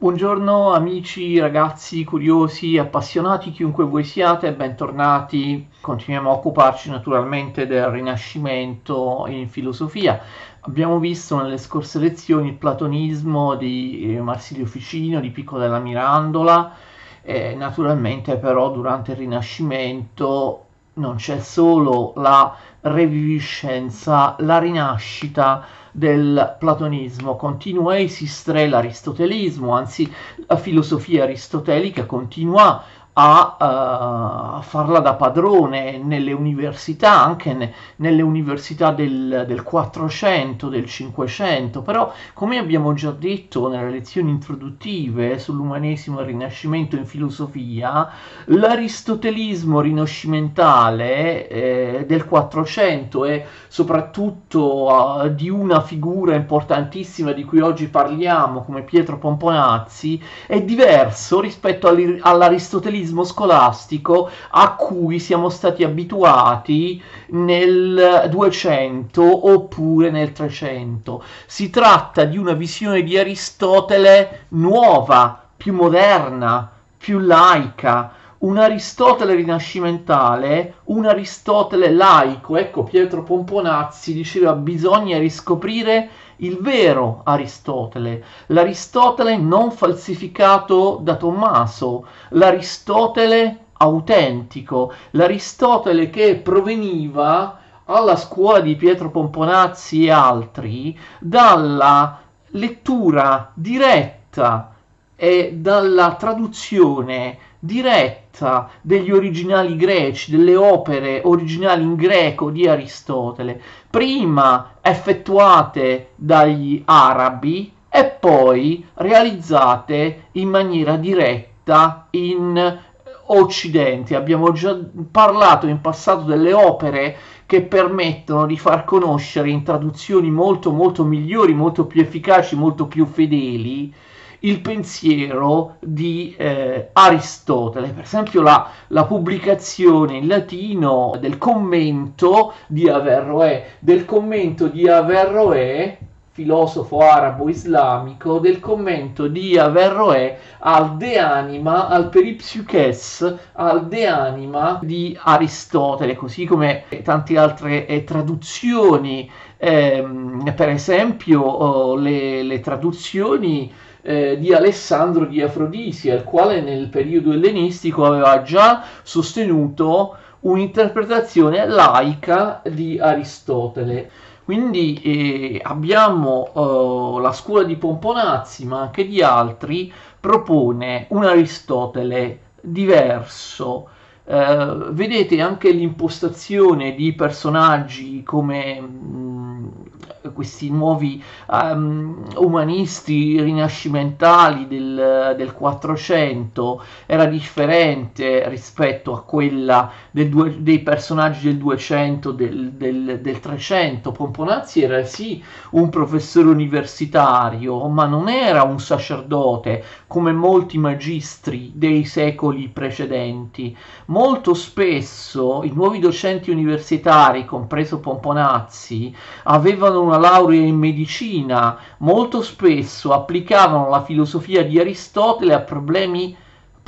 Buongiorno amici, ragazzi, curiosi, appassionati, chiunque voi siate, bentornati. Continuiamo a occuparci naturalmente del Rinascimento in filosofia. Abbiamo visto nelle scorse lezioni il platonismo di eh, Marsilio Ficino, di Pico della Mirandola. E naturalmente però durante il Rinascimento non c'è solo la reviviscenza, la rinascita del platonismo, continua a esistere l'aristotelismo, anzi la filosofia aristotelica continua a uh, farla da padrone nelle università, anche ne, nelle università del, del 400, del 500, però come abbiamo già detto nelle lezioni introduttive sull'umanesimo e il rinascimento in filosofia, l'aristotelismo rinascimentale eh, del 400 e soprattutto uh, di una figura importantissima di cui oggi parliamo come Pietro Pomponazzi è diverso rispetto all'aristotelismo cristianesimo scolastico a cui siamo stati abituati nel 200 oppure nel 300. Si tratta di una visione di Aristotele nuova, più moderna, più laica, un Aristotele rinascimentale, un Aristotele laico. Ecco, Pietro Pomponazzi diceva bisogna riscoprire il vero Aristotele, l'Aristotele non falsificato da Tommaso, l'Aristotele autentico, l'Aristotele che proveniva alla scuola di Pietro Pomponazzi e altri dalla lettura diretta e dalla traduzione diretta degli originali greci, delle opere originali in greco di Aristotele, prima effettuate dagli arabi e poi realizzate in maniera diretta in Occidente. Abbiamo già parlato in passato delle opere che permettono di far conoscere in traduzioni molto molto migliori, molto più efficaci, molto più fedeli il pensiero di eh, Aristotele, per esempio la, la, pubblicazione in latino del commento di Averroè, del commento di Averroè, filosofo arabo-islamico, del commento di Averroè al De Anima, al Peripsyches, al De Anima di Aristotele, così come tante altre eh, traduzioni, ehm, per esempio oh, le, le traduzioni eh, di Alessandro di Afrodisia, il quale nel periodo ellenistico aveva già sostenuto un'interpretazione laica di Aristotele. Quindi eh, abbiamo eh, la scuola di Pomponazzi, ma anche di altri, propone un Aristotele diverso. Eh, vedete anche l'impostazione di personaggi come mh, questi nuovi um, umanisti rinascimentali del, 400 era differente rispetto a quella due, dei personaggi del 200, del, del, del 300. Pomponazzi era sì un professore universitario, ma non era un sacerdote come molti magistri dei secoli precedenti. Molto spesso i nuovi docenti universitari, compreso Pomponazzi, avevano una laurea in medicina, molto spesso applicavano la filosofia di Aristotele a problemi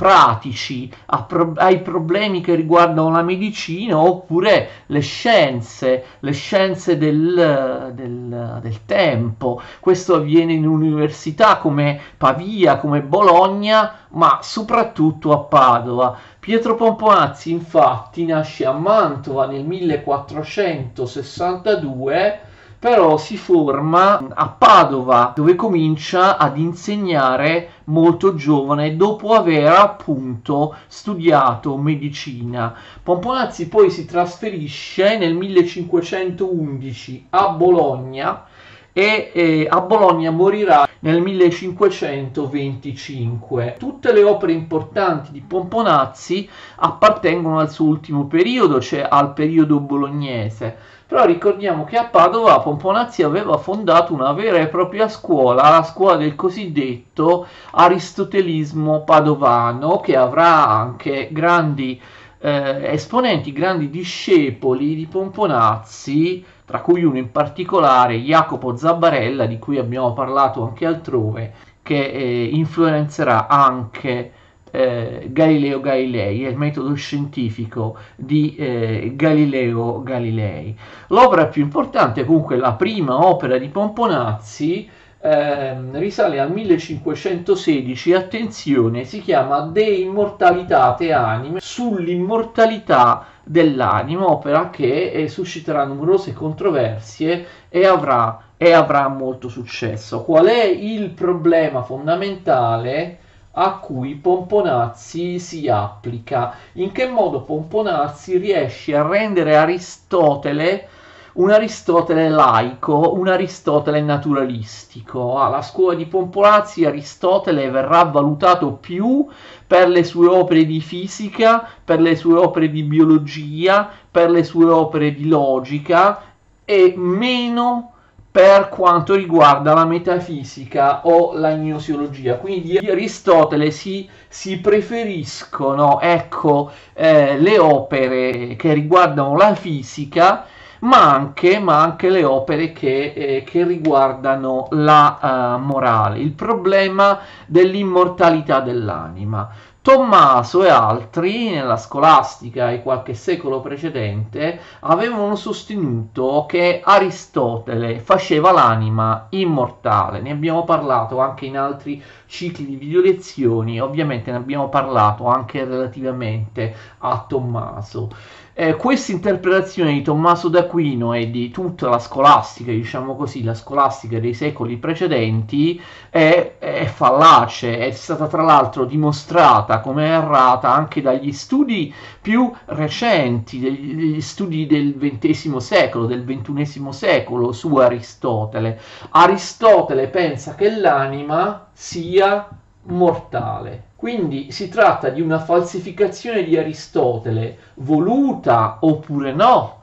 pratici, pro- ai problemi che riguardano la medicina oppure le scienze, le scienze del, del, del tempo. Questo avviene in università come Pavia, come Bologna, ma soprattutto a Padova. Pietro Pomponazzi infatti nasce a Mantova nel 1462 però si forma a Padova dove comincia ad insegnare molto giovane dopo aver appunto studiato medicina. Pomponazzi poi si trasferisce nel 1511 a Bologna e eh, a Bologna morirà nel 1525. Tutte le opere importanti di Pomponazzi appartengono al suo ultimo periodo, cioè al periodo bolognese però ricordiamo che a Padova Pomponazzi aveva fondato una vera e propria scuola, la scuola del cosiddetto aristotelismo padovano, che avrà anche grandi eh, esponenti, grandi discepoli di Pomponazzi, tra cui uno in particolare Jacopo Zabbarella, di cui abbiamo parlato anche altrove, che eh, influenzerà anche eh, Galileo Galilei, è il metodo scientifico di eh, Galileo Galilei. L'opera più importante, comunque la prima opera di Pomponazzi, eh, risale al 1516, attenzione, si chiama De Immortalitate Anime, sull'immortalità dell'anima, opera che eh, susciterà numerose controversie e avrà, e avrà molto successo. Qual è il problema fondamentale? A cui Pomponazzi si applica. In che modo Pomponazzi riesce a rendere Aristotele un Aristotele laico, un Aristotele naturalistico. Alla scuola di Pomponazzi Aristotele verrà valutato più per le sue opere di fisica, per le sue opere di biologia, per le sue opere di logica e meno per quanto riguarda la metafisica o la gnoseologia. Quindi di Aristotele si, si preferiscono ecco, eh, le opere che riguardano la fisica, ma anche, ma anche le opere che, eh, che riguardano la uh, morale, il problema dell'immortalità dell'anima. Tommaso e altri, nella scolastica e qualche secolo precedente, avevano sostenuto che Aristotele faceva l'anima immortale. Ne abbiamo parlato anche in altri cicli di video lezioni, ovviamente ne abbiamo parlato anche relativamente a Tommaso. Eh, questa interpretazione di Tommaso d'Aquino e di tutta la scolastica, diciamo così, la scolastica dei secoli precedenti, è, è fallace, è stata tra l'altro dimostrata come errata anche dagli studi più recenti, degli, degli studi del XX secolo, del XXI secolo su Aristotele. Aristotele pensa che l'anima sia mortale. Quindi si tratta di una falsificazione di Aristotele, voluta oppure no,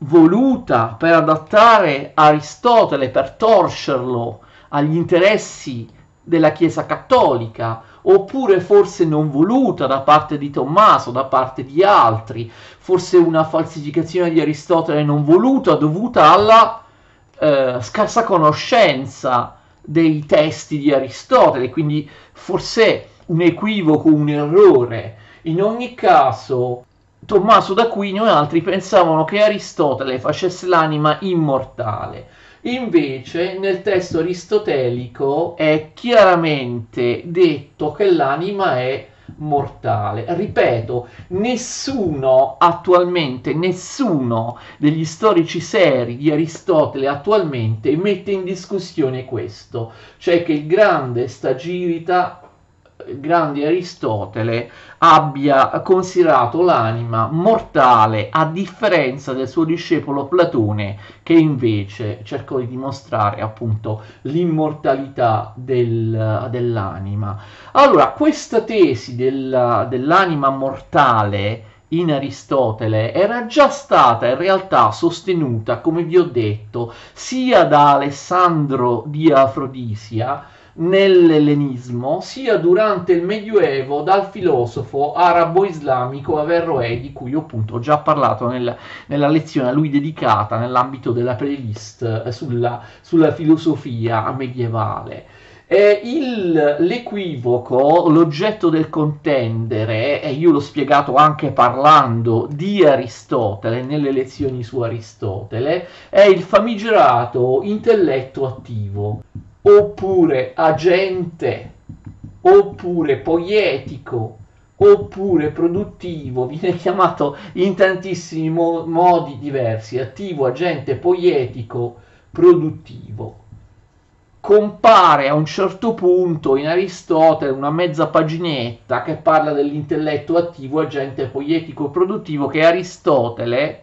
voluta per adattare Aristotele, per torcerlo agli interessi della Chiesa cattolica, oppure forse non voluta da parte di Tommaso, da parte di altri, forse una falsificazione di Aristotele non voluta dovuta alla eh, scarsa conoscenza dei testi di Aristotele, quindi forse un equivoco, un errore. In ogni caso, Tommaso d'Aquino e altri pensavano che Aristotele facesse l'anima immortale. Invece nel testo aristotelico è chiaramente detto che l'anima è mortale. Ripeto, nessuno attualmente, nessuno degli storici seri di Aristotele attualmente mette in discussione questo, cioè che il grande Stagirita grande Aristotele abbia considerato l'anima mortale a differenza del suo discepolo Platone che invece cercò di dimostrare appunto l'immortalità del, dell'anima. Allora, questa tesi del, dell'anima mortale in Aristotele era già stata in realtà sostenuta, come vi ho detto, sia da Alessandro di Afrodisia, nell'ellenismo sia durante il Medioevo dal filosofo arabo-islamico Averroè di cui ho appunto già parlato nel, nella lezione a lui dedicata nell'ambito della playlist eh, sulla, sulla filosofia medievale. Eh, il, l'equivoco, l'oggetto del contendere, e io l'ho spiegato anche parlando di Aristotele, nelle lezioni su Aristotele, è il famigerato intelletto attivo oppure agente, oppure poietico, oppure produttivo, viene chiamato in tantissimi mo- modi diversi, attivo, agente, poietico, produttivo. Compare a un certo punto in Aristotele una mezza paginetta che parla dell'intelletto attivo, agente, poietico, produttivo, che Aristotele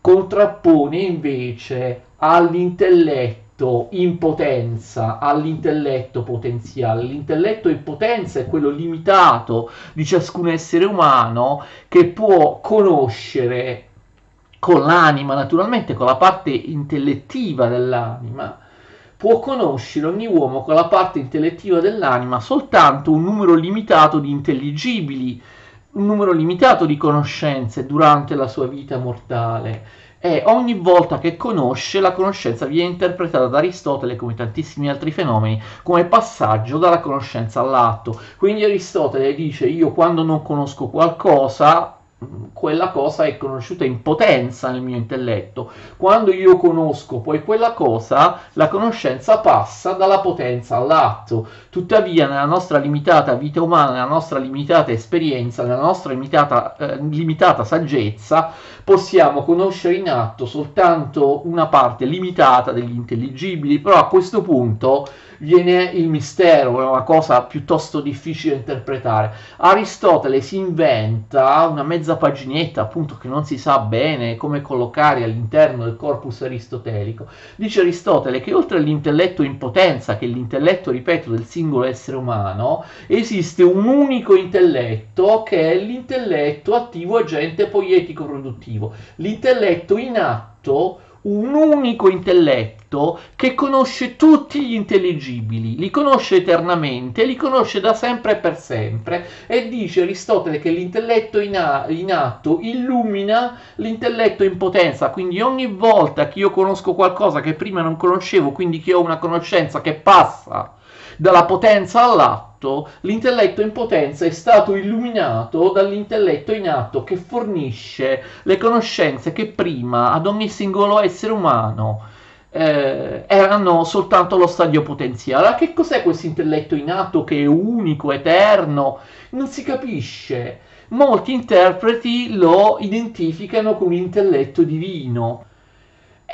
contrappone invece all'intelletto l'intelletto in potenza all'intelletto potenziale. L'intelletto in potenza è quello limitato di ciascun essere umano che può conoscere con l'anima, naturalmente con la parte intellettiva dell'anima, può conoscere ogni uomo con la parte intellettiva dell'anima soltanto un numero limitato di intelligibili, un numero limitato di conoscenze durante la sua vita mortale e ogni volta che conosce, la conoscenza viene interpretata da Aristotele, come tantissimi altri fenomeni, come passaggio dalla conoscenza all'atto. Quindi Aristotele dice io quando non conosco qualcosa quella cosa è conosciuta in potenza nel mio intelletto. Quando io conosco poi quella cosa, la conoscenza passa dalla potenza all'atto. Tuttavia, nella nostra limitata vita umana, nella nostra limitata esperienza, nella nostra limitata, eh, limitata saggezza, possiamo conoscere in atto soltanto una parte limitata degli intelligibili, però a questo punto viene il mistero, è una cosa piuttosto difficile da interpretare. Aristotele si inventa una mezza paginetta, appunto, che non si sa bene come collocare all'interno del corpus aristotelico. Dice Aristotele che oltre all'intelletto in potenza, che è l'intelletto, ripeto, del singolo essere umano, esiste un unico intelletto che è l'intelletto attivo agente poietico produttivo, l'intelletto in atto un unico intelletto che conosce tutti gli intelligibili, li conosce eternamente, li conosce da sempre e per sempre. E dice Aristotele che l'intelletto in, atto illumina l'intelletto in potenza, quindi ogni volta che io conosco qualcosa che prima non conoscevo, quindi che ho una conoscenza che passa dalla potenza all'atto, l'intelletto in potenza è stato illuminato dall'intelletto in atto che fornisce le conoscenze che prima ad ogni singolo essere umano eh, erano soltanto lo stadio potenziale. Che cos'è questo intelletto in atto che è unico, eterno? Non si capisce. Molti interpreti lo identificano un intelletto divino.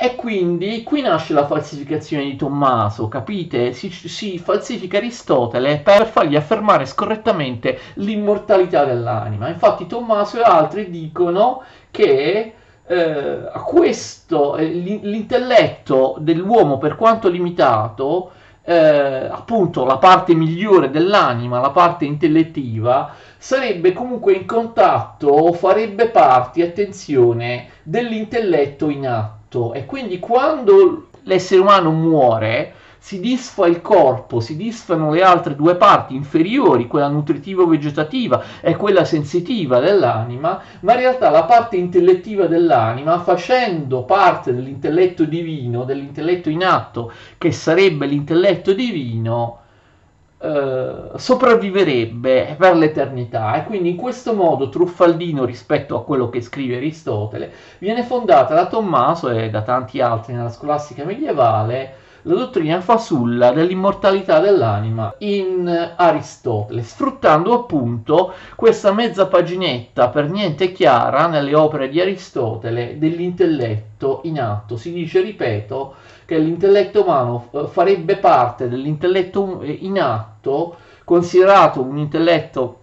E quindi qui nasce la falsificazione di Tommaso, capite? Si, si, falsifica Aristotele per fargli affermare scorrettamente l'immortalità dell'anima. Infatti Tommaso e altri dicono che eh, questo, eh, l'intelletto dell'uomo, per quanto limitato, eh, appunto la parte migliore dell'anima, la parte intellettiva, sarebbe comunque in contatto o farebbe parte, attenzione, dell'intelletto in atto tutto. E quindi quando l'essere umano muore si disfa il corpo, si disfano le altre due parti inferiori, quella nutritivo-vegetativa e quella sensitiva dell'anima, ma in realtà la parte intellettiva dell'anima, facendo parte dell'intelletto divino, dell'intelletto in atto, che sarebbe l'intelletto divino, eh, sopravviverebbe per l'eternità. E quindi in questo modo Truffaldino rispetto a quello che scrive Aristotele viene fondata da Tommaso e da tanti altri nella scolastica medievale la dottrina fasulla dell'immortalità dell'anima in Aristotele, sfruttando appunto questa mezza paginetta per niente chiara nelle opere di Aristotele dell'intelletto in atto. Si dice, ripeto, che l'intelletto umano eh, farebbe parte dell'intelletto eh, in atto, considerato un intelletto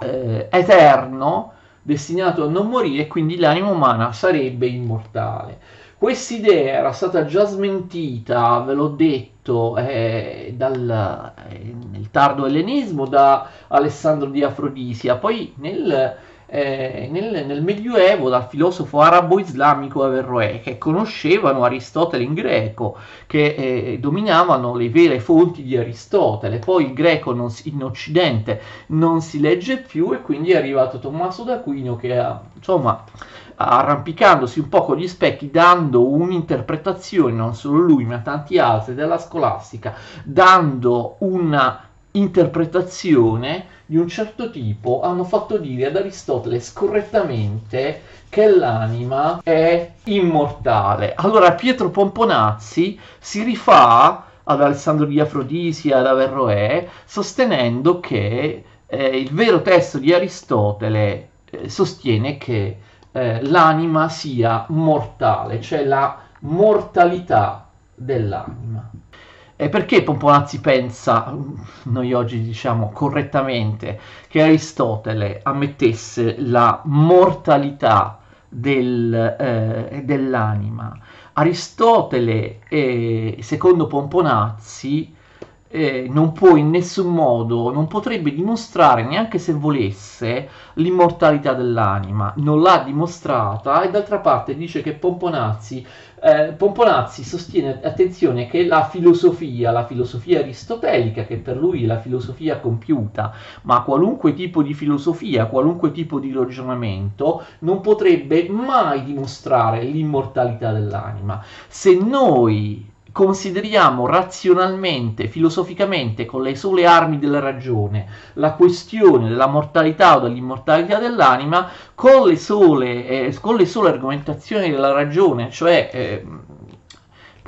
eh, eterno, destinato a non morire, e quindi l'anima umana sarebbe immortale. Quest'idea era stata già smentita, ve l'ho detto, eh, dal, eh, nel tardo ellenismo da Alessandro di Afrodisia, poi nel, eh, nel, nel, Medioevo dal filosofo arabo-islamico Averroè, che conoscevano Aristotele in greco, che eh, dominavano le vere fonti di Aristotele. Poi il greco non, in Occidente non si legge più e quindi è arrivato Tommaso d'Aquino che ha, insomma, arrampicandosi un po' con gli specchi, dando un'interpretazione, non solo lui, ma tanti altri della scolastica, dando una interpretazione di un certo tipo, hanno fatto dire ad Aristotele scorrettamente che l'anima è immortale. Allora Pietro Pomponazzi si rifà ad Alessandro di Afrodisia, ad Averroè, sostenendo che eh, il vero testo di Aristotele eh, sostiene che eh, l'anima sia mortale, cioè la mortalità dell'anima. E perché Pomponazzi pensa, noi oggi diciamo correttamente, che Aristotele ammettesse la mortalità del, eh, dell'anima? Aristotele, eh, secondo Pomponazzi, eh, non può in nessun modo, non potrebbe dimostrare neanche se volesse l'immortalità dell'anima, non l'ha dimostrata e d'altra parte dice che Pomponazzi, eh, Pomponazzi sostiene, attenzione, che la filosofia, la filosofia aristotelica, che per lui è la filosofia compiuta, ma qualunque tipo di filosofia, qualunque tipo di ragionamento, non potrebbe mai dimostrare l'immortalità dell'anima. Se noi consideriamo razionalmente, filosoficamente, con le sole armi della ragione, la questione della mortalità o dell'immortalità dell'anima, con le sole, eh, con le sole argomentazioni della ragione, cioè, eh,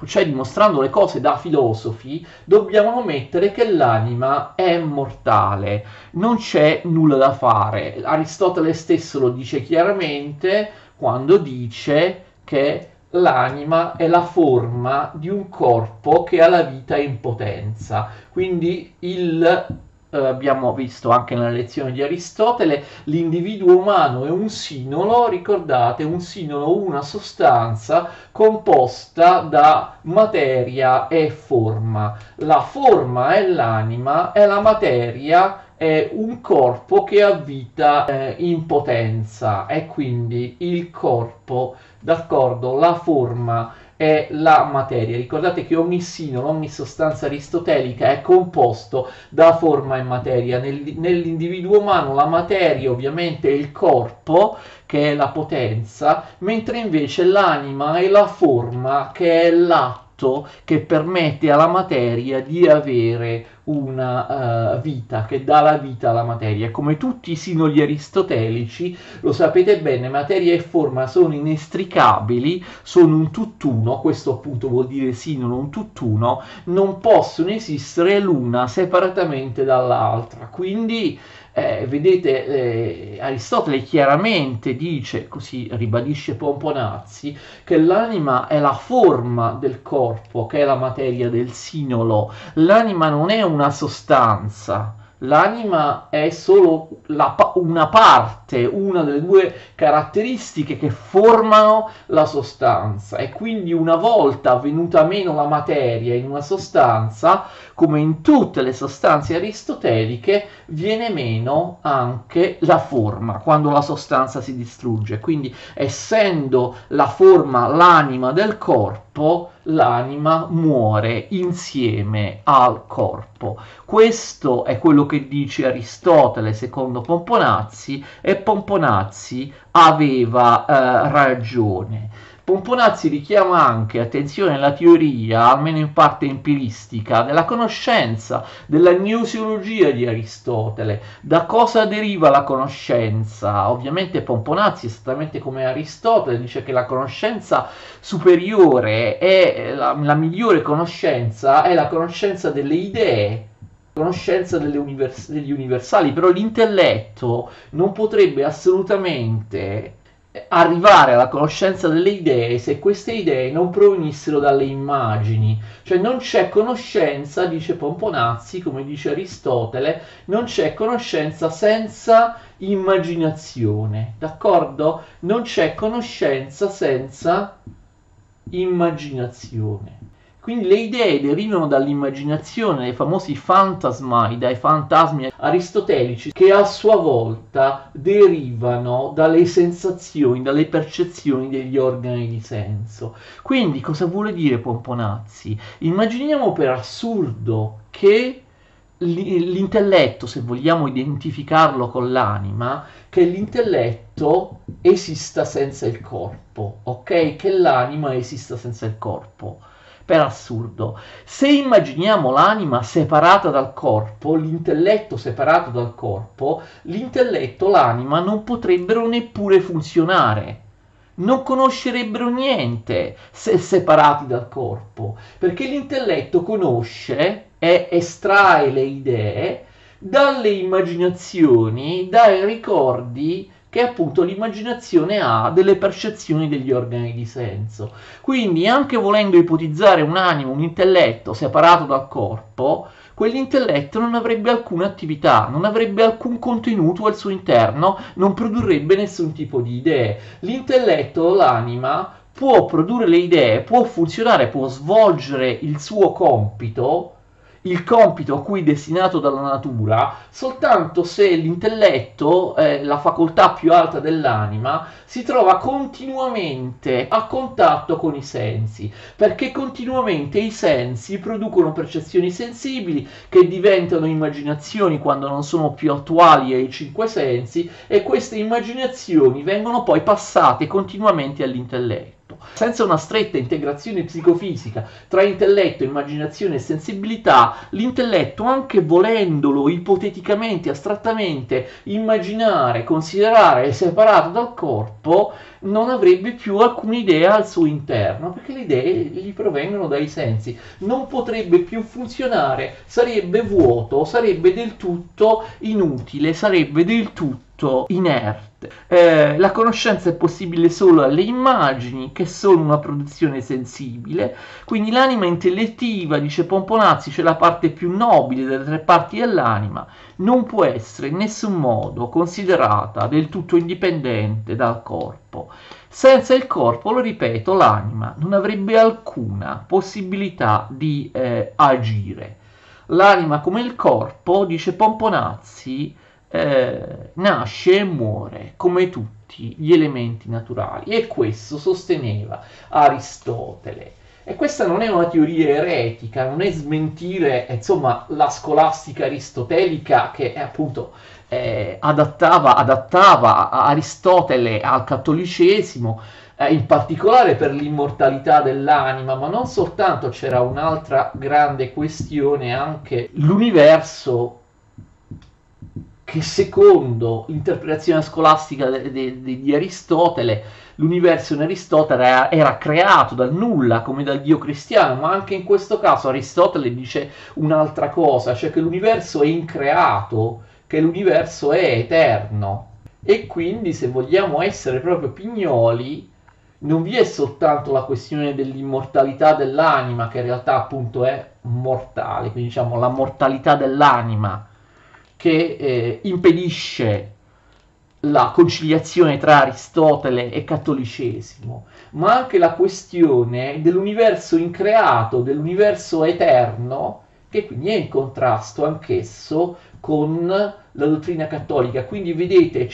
cioè dimostrando le cose da filosofi, dobbiamo ammettere che l'anima è mortale, non c'è nulla da fare. Aristotele stesso lo dice chiaramente quando dice che l'anima è la forma di un corpo che ha la vita in potenza. Quindi il eh, abbiamo visto anche nella lezione di Aristotele, l'individuo umano è un sinolo, ricordate, un sinolo, una sostanza composta da materia e forma. La forma è l'anima e la materia è un corpo che ha vita eh, in potenza e quindi il corpo d'accordo, la forma è la materia. Ricordate che ogni sinolo, ogni sostanza aristotelica è composto da forma e materia. Nel, nell'individuo umano la materia ovviamente è il corpo, che è la potenza, mentre invece l'anima è la forma, che è l'atto che permette alla materia di avere una uh, vita, che dà la vita alla materia. Come tutti i sinoli aristotelici, lo sapete bene, materia e forma sono inestricabili, sono un tutt'uno, questo appunto vuol dire sinolo, un tutt'uno, non possono esistere l'una separatamente dall'altra. Quindi eh, vedete, eh, Aristotele chiaramente dice, così ribadisce Pomponazzi, che l'anima è la forma del corpo, che è la materia del sinolo. L'anima non è una sostanza, l'anima è solo la, una parte, una delle due caratteristiche che formano la sostanza e quindi una volta venuta meno la materia in una sostanza, come in tutte le sostanze aristoteliche, viene meno anche la forma quando la sostanza si distrugge. Quindi essendo la forma l'anima del corpo, l'anima muore insieme al corpo. Questo è quello che dice Aristotele secondo Pomponazzi e Pomponazzi aveva eh, ragione. Pomponazzi richiama anche, attenzione, la teoria, almeno in parte empiristica, della conoscenza, della gnoseologia di Aristotele. Da cosa deriva la conoscenza? Ovviamente Pomponazzi, esattamente come Aristotele, dice che la conoscenza superiore è la, la migliore conoscenza, è la conoscenza delle idee conoscenza univers- degli universali, però l'intelletto non potrebbe assolutamente arrivare alla conoscenza delle idee se queste idee non provenissero dalle immagini. Cioè non c'è conoscenza, dice Pomponazzi, come dice Aristotele, non c'è conoscenza senza immaginazione, d'accordo? Non c'è conoscenza senza immaginazione. Quindi le idee derivano dall'immaginazione, dai famosi fantasmai, dai fantasmi aristotelici, che a sua volta derivano dalle sensazioni, dalle percezioni degli organi di senso. Quindi cosa vuole dire Pomponazzi? Immaginiamo per assurdo che l'intelletto, se vogliamo identificarlo con l'anima, che l'intelletto esista senza il corpo, ok? Che l'anima esista senza il corpo per assurdo. Se immaginiamo l'anima separata dal corpo, l'intelletto separato dal corpo, l'intelletto, l'anima non potrebbero neppure funzionare. Non conoscerebbero niente se separati dal corpo, perché l'intelletto conosce e estrae le idee dalle immaginazioni, dai ricordi che appunto l'immaginazione ha delle percezioni degli organi di senso. Quindi anche volendo ipotizzare un animo, un intelletto separato dal corpo, quell'intelletto non avrebbe alcuna attività, non avrebbe alcun contenuto al suo interno, non produrrebbe nessun tipo di idee. L'intelletto, l'anima, può produrre le idee, può funzionare, può svolgere il suo compito il compito a cui è destinato dalla natura soltanto se l'intelletto, eh, la facoltà più alta dell'anima, si trova continuamente a contatto con i sensi, perché continuamente i sensi producono percezioni sensibili che diventano immaginazioni quando non sono più attuali ai cinque sensi e queste immaginazioni vengono poi passate continuamente all'intelletto. Senza una stretta integrazione psicofisica tra intelletto, immaginazione e sensibilità, l'intelletto, anche volendolo ipoteticamente, astrattamente immaginare, considerare separato dal corpo, non avrebbe più alcuna idea al suo interno, perché le idee gli provengono dai sensi. Non potrebbe più funzionare, sarebbe vuoto, sarebbe del tutto inutile, sarebbe del tutto inerte. Eh, la conoscenza è possibile solo alle immagini, che sono una produzione sensibile, quindi l'anima intellettiva, dice Pomponazzi, cioè la parte più nobile delle tre parti dell'anima, non può essere in nessun modo considerata del tutto indipendente dal corpo. Senza il corpo, lo ripeto, l'anima non avrebbe alcuna possibilità di eh, agire. L'anima come il corpo, dice Pomponazzi, eh, nasce e muore come tutti gli elementi naturali e questo sosteneva Aristotele. E questa non è una teoria eretica, non è smentire insomma, la scolastica aristotelica che è appunto eh, adattava, adattava Aristotele al cattolicesimo, eh, in particolare per l'immortalità dell'anima, ma non soltanto c'era un'altra grande questione, anche l'universo che secondo l'interpretazione scolastica de, de, di Aristotele, l'universo in Aristotele era, era, creato dal nulla, come dal Dio cristiano, ma anche in questo caso Aristotele dice un'altra cosa, cioè che l'universo è increato, che l'universo è eterno. E quindi se vogliamo essere proprio pignoli, non vi è soltanto la questione dell'immortalità dell'anima, che in realtà appunto è mortale, quindi diciamo la mortalità dell'anima che eh, impedisce la conciliazione tra Aristotele e cattolicesimo, ma anche la questione dell'universo increato, dell'universo eterno, che quindi è in contrasto anch'esso con la dottrina cattolica. Quindi vedete,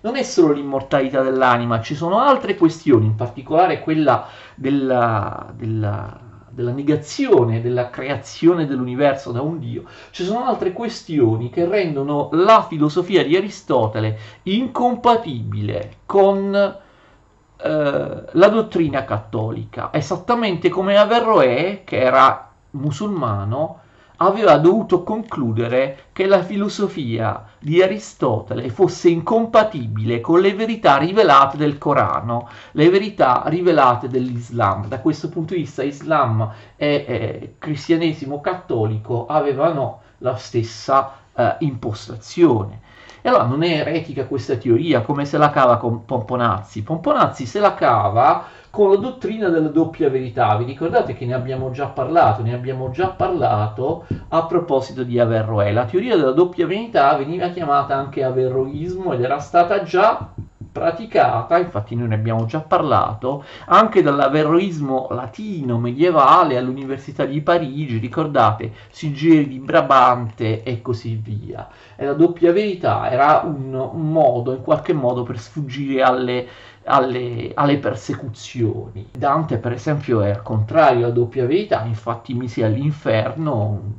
non è solo l'immortalità dell'anima, ci sono altre questioni, in particolare quella della, della della negazione della creazione dell'universo da un Dio, ci sono altre questioni che rendono la filosofia di Aristotele incompatibile con eh, la dottrina cattolica, esattamente come Averroè, che era musulmano, aveva dovuto concludere che la filosofia di Aristotele fosse incompatibile con le verità rivelate del Corano, le verità rivelate dell'Islam. Da questo punto di vista Islam e eh, cristianesimo cattolico avevano la stessa eh, impostazione. E allora non è eretica questa teoria, come se la cava con Pomponazzi. Pomponazzi se la cava con la dottrina della doppia verità. Vi ricordate che ne abbiamo già parlato, ne abbiamo già parlato a proposito di Averroè. La teoria della doppia verità veniva chiamata anche averroismo ed era stata già praticata, infatti noi ne abbiamo già parlato, anche dall'averroismo latino medievale all'Università di Parigi, ricordate, Sigeri di Brabante e così via. E la doppia verità era un modo, in qualche modo, per sfuggire alle alle, alle, persecuzioni. Dante, per esempio, è contrario alla doppia verità, infatti mise all'inferno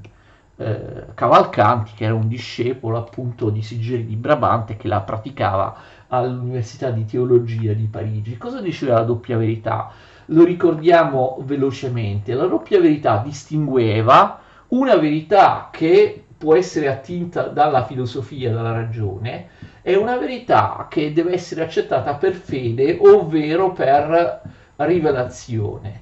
eh, Cavalcanti, che era un discepolo appunto di Sigeri di Brabante, che la praticava all'Università di Teologia di Parigi. Cosa diceva la doppia verità? Lo ricordiamo velocemente. La doppia verità distingueva una verità che può essere attinta dalla filosofia, dalla ragione, è una verità che deve essere accettata per fede, ovvero per rivelazione,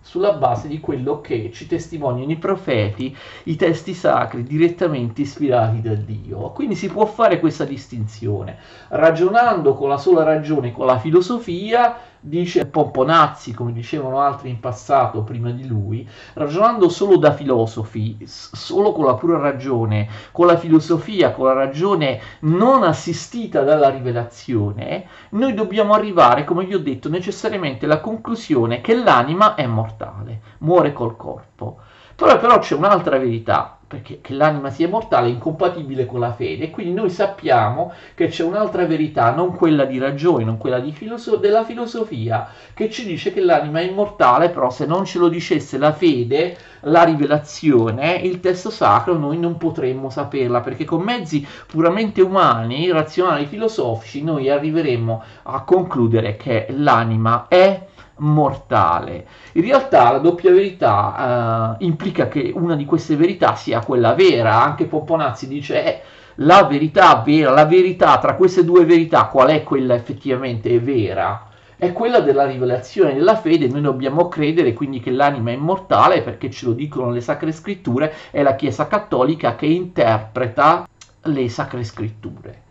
sulla base di quello che ci testimoniano i profeti, i testi sacri direttamente ispirati da Dio. Quindi si può fare questa distinzione, ragionando con la sola ragione, con la filosofia, dice Pomponazzi, come dicevano altri in passato prima di lui, ragionando solo da filosofi, solo con la pura ragione, con la filosofia, con la ragione non assistita dalla rivelazione, noi dobbiamo arrivare, come vi ho detto, necessariamente alla conclusione che l'anima è mortale, muore col corpo. Però, però c'è un'altra verità, perché che l'anima sia mortale è incompatibile con la fede. E quindi noi sappiamo che c'è un'altra verità, non quella di ragione, non quella di filoso- della filosofia, che ci dice che l'anima è immortale, però se non ce lo dicesse la fede, la rivelazione, il testo sacro, noi non potremmo saperla, perché con mezzi puramente umani, razionali, filosofici, noi arriveremmo a concludere che l'anima è mortale. In realtà la doppia verità eh, implica che una di queste verità sia quella vera, anche Pomponazzi dice eh, la verità vera, la verità tra queste due verità, qual è quella effettivamente vera? È quella della rivelazione della fede, noi dobbiamo credere quindi che l'anima è immortale perché ce lo dicono le sacre scritture, è la Chiesa cattolica che interpreta le sacre scritture.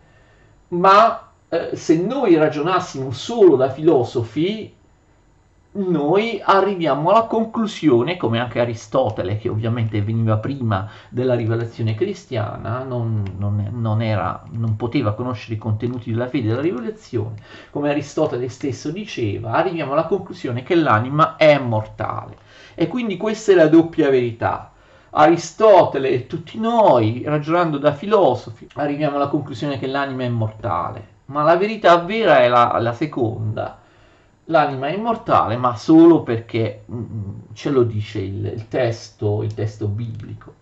Ma eh, se noi ragionassimo solo da filosofi, noi arriviamo alla conclusione, come anche Aristotele, che ovviamente veniva prima della rivelazione cristiana, non, non, non, era, non poteva conoscere i contenuti della fede della rivelazione, come Aristotele stesso diceva, arriviamo alla conclusione che l'anima è mortale. E quindi questa è la doppia verità. Aristotele e tutti noi, ragionando da filosofi, arriviamo alla conclusione che l'anima è mortale. Ma la verità vera è la, la seconda, l'anima è immortale, ma solo perché mm, mm, ce lo dice il, il, testo, il testo biblico.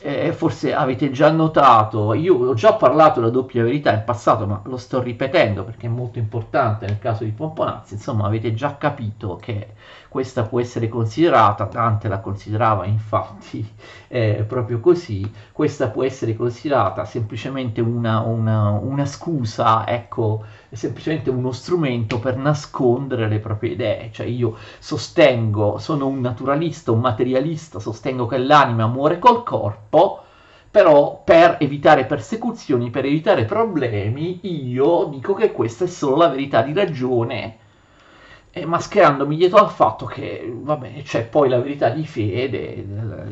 Eh, forse avete già notato, io ho già parlato della doppia verità in passato, ma lo sto ripetendo perché è molto importante nel caso di Pomponazzi, insomma avete già capito che questa può essere considerata, Dante la considerava infatti eh, proprio così, questa può essere considerata semplicemente una, una, una scusa, ecco, semplicemente uno strumento per nascondere le proprie idee, cioè io sostengo, sono un naturalista, un materialista, sostengo che l'anima muore col corpo, però per evitare persecuzioni, per evitare problemi, io dico che questa è solo la verità di ragione e mascherandomi dietro al fatto che vabbè, c'è poi la verità di fede,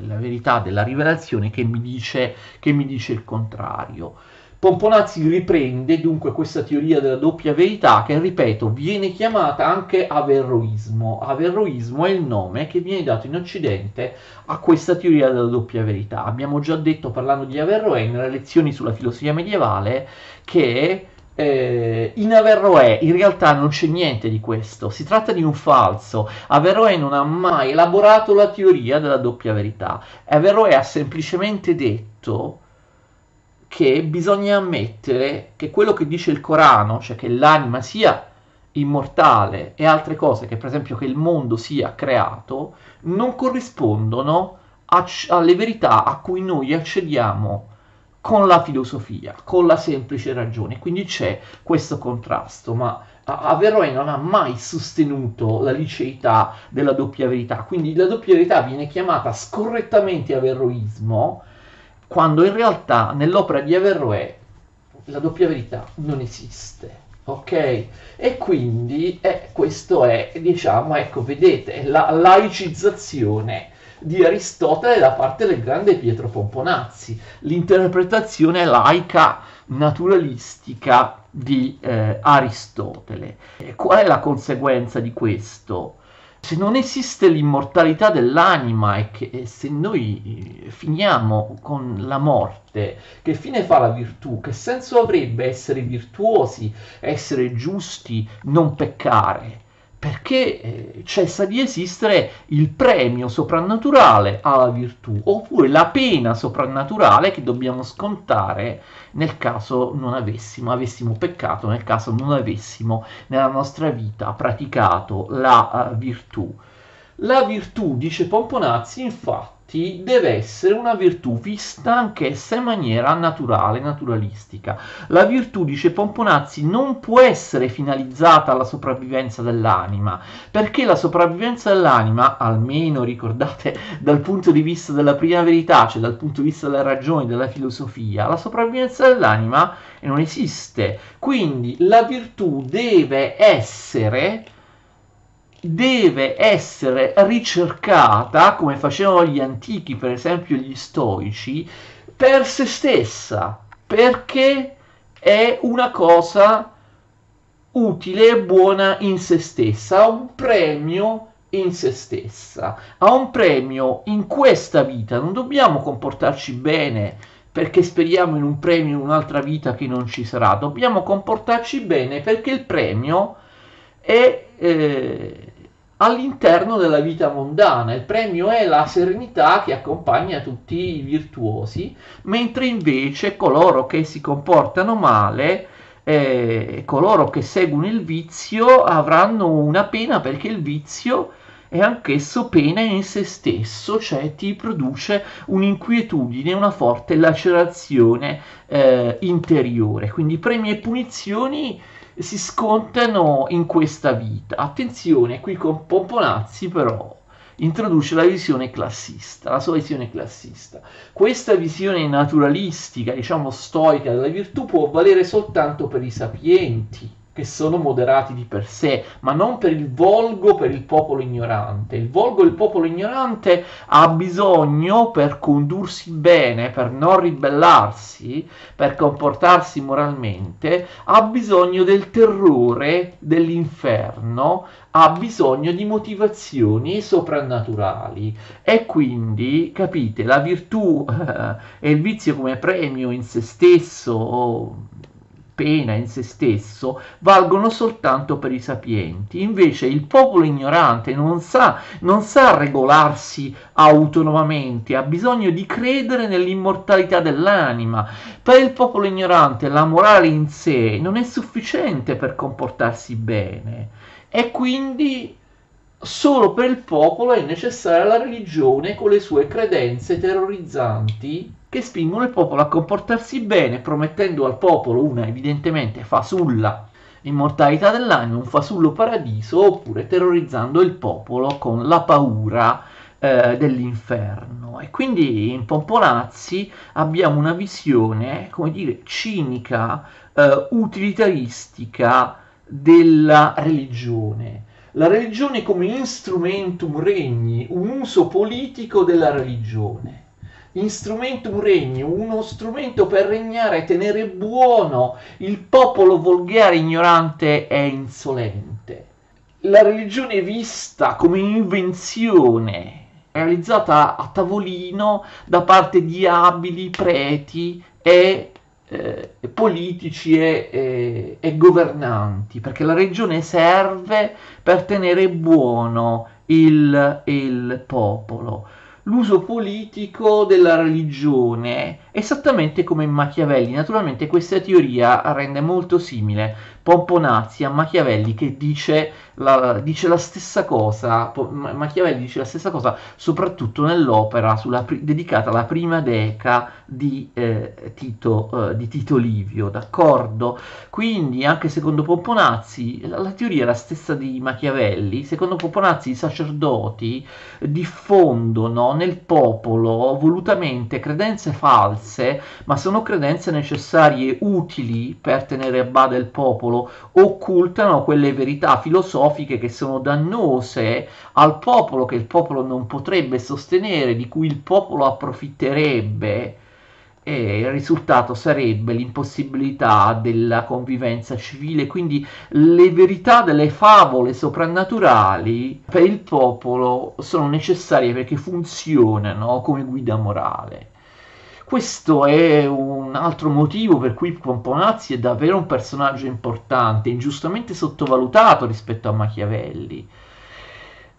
la verità della rivelazione che mi dice, che mi dice il contrario. Pomponazzi riprende dunque questa teoria della doppia verità che, ripeto, viene chiamata anche averroismo. Averroismo è il nome che viene dato in Occidente a questa teoria della doppia verità. Abbiamo già detto, parlando di Averroè, nelle lezioni sulla filosofia medievale, che eh, in Averroè in realtà non c'è niente di questo, si tratta di un falso. Averroè non ha mai elaborato la teoria della doppia verità. Averroè ha semplicemente detto che bisogna ammettere che quello che dice il Corano, cioè che l'anima sia immortale e altre cose, che per esempio che il mondo sia creato, non corrispondono a, alle verità a cui noi accediamo con la filosofia, con la semplice ragione. Quindi c'è questo contrasto, ma Averroè non ha mai sostenuto la liceità della doppia verità, quindi la doppia verità viene chiamata scorrettamente averroismo, quando in realtà nell'opera di Averroè la doppia verità non esiste. Ok? E quindi eh, questo è, diciamo, ecco, vedete, la laicizzazione di Aristotele da parte del grande Pietro Pomponazzi, l'interpretazione laica naturalistica di eh, Aristotele. E qual è la conseguenza di questo? Se non esiste l'immortalità dell'anima e che e se noi eh, finiamo con la morte, che fine fa la virtù? Che senso avrebbe essere virtuosi, essere giusti, non peccare? Perché eh, cessa di esistere il premio soprannaturale alla virtù, oppure la pena soprannaturale che dobbiamo scontare nel caso non avessimo, avessimo peccato, nel caso non avessimo nella nostra vita praticato la uh, virtù. La virtù, dice Pomponazzi, infatti, infatti deve essere una virtù vista anch'essa in maniera naturale, naturalistica. La virtù, dice Pomponazzi, non può essere finalizzata alla sopravvivenza dell'anima, perché la sopravvivenza dell'anima, almeno ricordate dal punto di vista della prima verità, cioè dal punto di vista della ragione, della filosofia, la sopravvivenza dell'anima non esiste. Quindi la virtù deve essere deve essere ricercata, come facevano gli antichi, per esempio gli stoici, per se stessa, perché è una cosa utile e buona in se stessa, ha un premio in se stessa, ha un premio in questa vita, non dobbiamo comportarci bene perché speriamo in un premio in un'altra vita che non ci sarà, dobbiamo comportarci bene perché il premio è eh, all'interno della vita mondana, il premio è la serenità che accompagna tutti i virtuosi, mentre invece coloro che si comportano male eh, coloro che seguono il vizio avranno una pena perché il vizio è anch'esso pena in se stesso, cioè ti produce un'inquietudine, una forte lacerazione eh, interiore. Quindi premi e punizioni si scontano in questa vita. Attenzione, qui con Pomponazzi però introduce la visione classista, la sua visione classista. Questa visione naturalistica, diciamo stoica della virtù può valere soltanto per i sapienti, che sono moderati di per sé, ma non per il volgo, per il popolo ignorante. Il volgo, il popolo ignorante ha bisogno per condursi bene, per non ribellarsi, per comportarsi moralmente, ha bisogno del terrore dell'inferno, ha bisogno di motivazioni soprannaturali e quindi capite la virtù e il vizio come premio in se stesso pena in se stesso valgono soltanto per i sapienti. Invece il popolo ignorante non sa, non sa regolarsi autonomamente, ha bisogno di credere nell'immortalità dell'anima. Per il popolo ignorante la morale in sé non è sufficiente per comportarsi bene e quindi solo per il popolo è necessaria la religione con le sue credenze terrorizzanti che spingono il popolo a comportarsi bene, promettendo al popolo una evidentemente fasulla immortalità dell'anima, un fasullo paradiso, oppure terrorizzando il popolo con la paura eh, dell'inferno. E quindi in Pomponazzi abbiamo una visione, come dire, cinica, eh, utilitaristica della religione. La religione come instrumentum regni, un uso politico della religione instrumentum regno, uno strumento per regnare e tenere buono il popolo volgare, ignorante e insolente. La religione vista come invenzione realizzata a tavolino da parte di abili preti e eh, politici e, e, e, governanti, perché la religione serve per tenere buono il, il popolo l'uso politico della religione, esattamente come in Machiavelli. Naturalmente questa teoria rende molto simile Pomponazzi a Machiavelli che dice la, dice la stessa cosa, Machiavelli dice la stessa cosa soprattutto nell'opera sulla, dedicata alla prima deca di, eh, Tito, eh, di Tito Livio, d'accordo? Quindi anche secondo Pomponazzi la, la, teoria è la stessa di Machiavelli, secondo Pomponazzi i sacerdoti diffondono nel popolo volutamente credenze false, ma sono credenze necessarie, utili per tenere a bada il popolo occultano quelle verità filosofiche che sono dannose al popolo, che il popolo non potrebbe sostenere, di cui il popolo approfitterebbe e il risultato sarebbe l'impossibilità della convivenza civile, quindi le verità delle favole soprannaturali per il popolo sono necessarie perché funzionano come guida morale. Questo è un altro motivo per cui Pomponazzi è davvero un personaggio importante, ingiustamente sottovalutato rispetto a Machiavelli.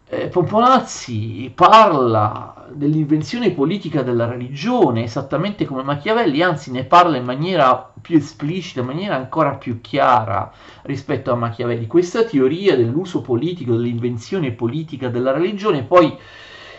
Eh, Pomponazzi parla dell'invenzione politica della religione esattamente come Machiavelli, anzi ne parla in maniera più esplicita, in maniera ancora più chiara rispetto a Machiavelli. Questa teoria dell'uso politico, dell'invenzione politica della religione poi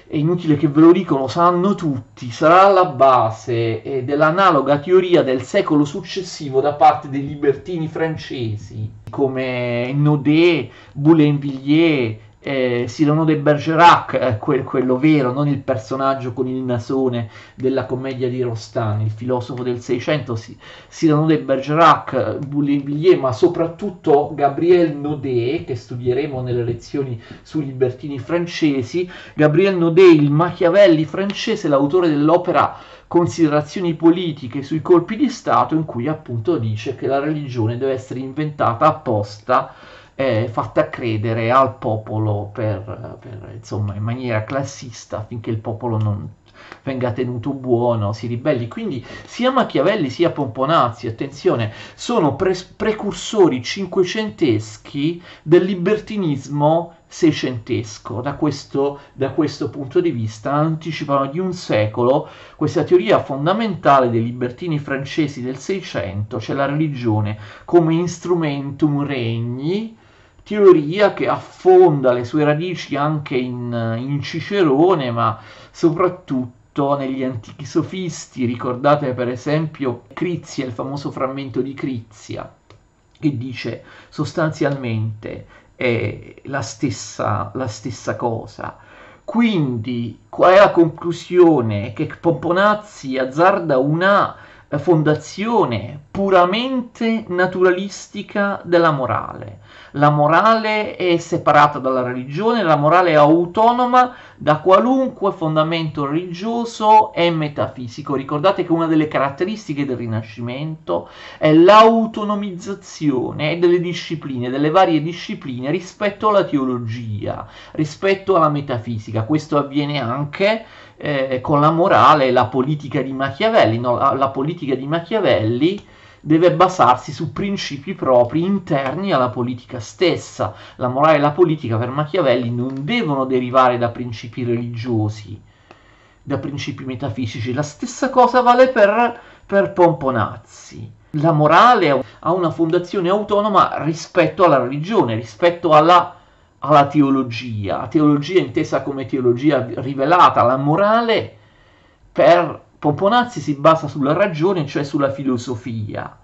è inutile che ve lo dico, lo sanno tutti, sarà alla base eh, dell'analoga teoria del secolo successivo da parte dei libertini francesi come Naudet, Boulainvilliers, eh, Cyrano de Bergerac, eh, quel, quello vero, non il personaggio con il nasone della commedia di Rostand, il filosofo del Seicento, sì, Cyrano de Bergerac, Boulainvilliers, ma soprattutto Gabriel Naudet, che studieremo nelle lezioni sui libertini francesi, Gabriel Naudet, il Machiavelli francese, l'autore dell'opera considerazioni politiche sui colpi di Stato in cui appunto dice che la religione deve essere inventata apposta eh, fatta credere al popolo per, per, insomma, in maniera classista affinché il popolo non venga tenuto buono, si ribelli. Quindi sia Machiavelli sia Pomponazzi, attenzione, sono pre- precursori cinquecenteschi del libertinismo seicentesco. Da questo, da questo punto di vista anticipano di un secolo questa teoria fondamentale dei libertini francesi del Seicento, cioè la religione come instrumentum regni, teoria che affonda le sue radici anche in, in Cicerone, ma soprattutto negli antichi sofisti, ricordate per esempio Crizia, il famoso frammento di Crizia, che dice sostanzialmente è la stessa, la stessa cosa. Quindi, qual è la conclusione? Che Pomponazzi azzarda una fondazione puramente naturalistica della morale. La morale è separata dalla religione, la morale è autonoma da qualunque fondamento religioso e metafisico. Ricordate che una delle caratteristiche del Rinascimento è l'autonomizzazione delle discipline, delle varie discipline rispetto alla teologia, rispetto alla metafisica. Questo avviene anche eh, con la morale e la politica di Machiavelli. No? La, la politica di Machiavelli deve basarsi su principi propri interni alla politica stessa. La morale e la politica per Machiavelli non devono derivare da principi religiosi, da principi metafisici. La stessa cosa vale per, per Pomponazzi. La morale ha una fondazione autonoma rispetto alla religione, rispetto alla alla teologia, teologia intesa come teologia rivelata, la morale per Pomponazzi si basa sulla ragione, cioè sulla filosofia.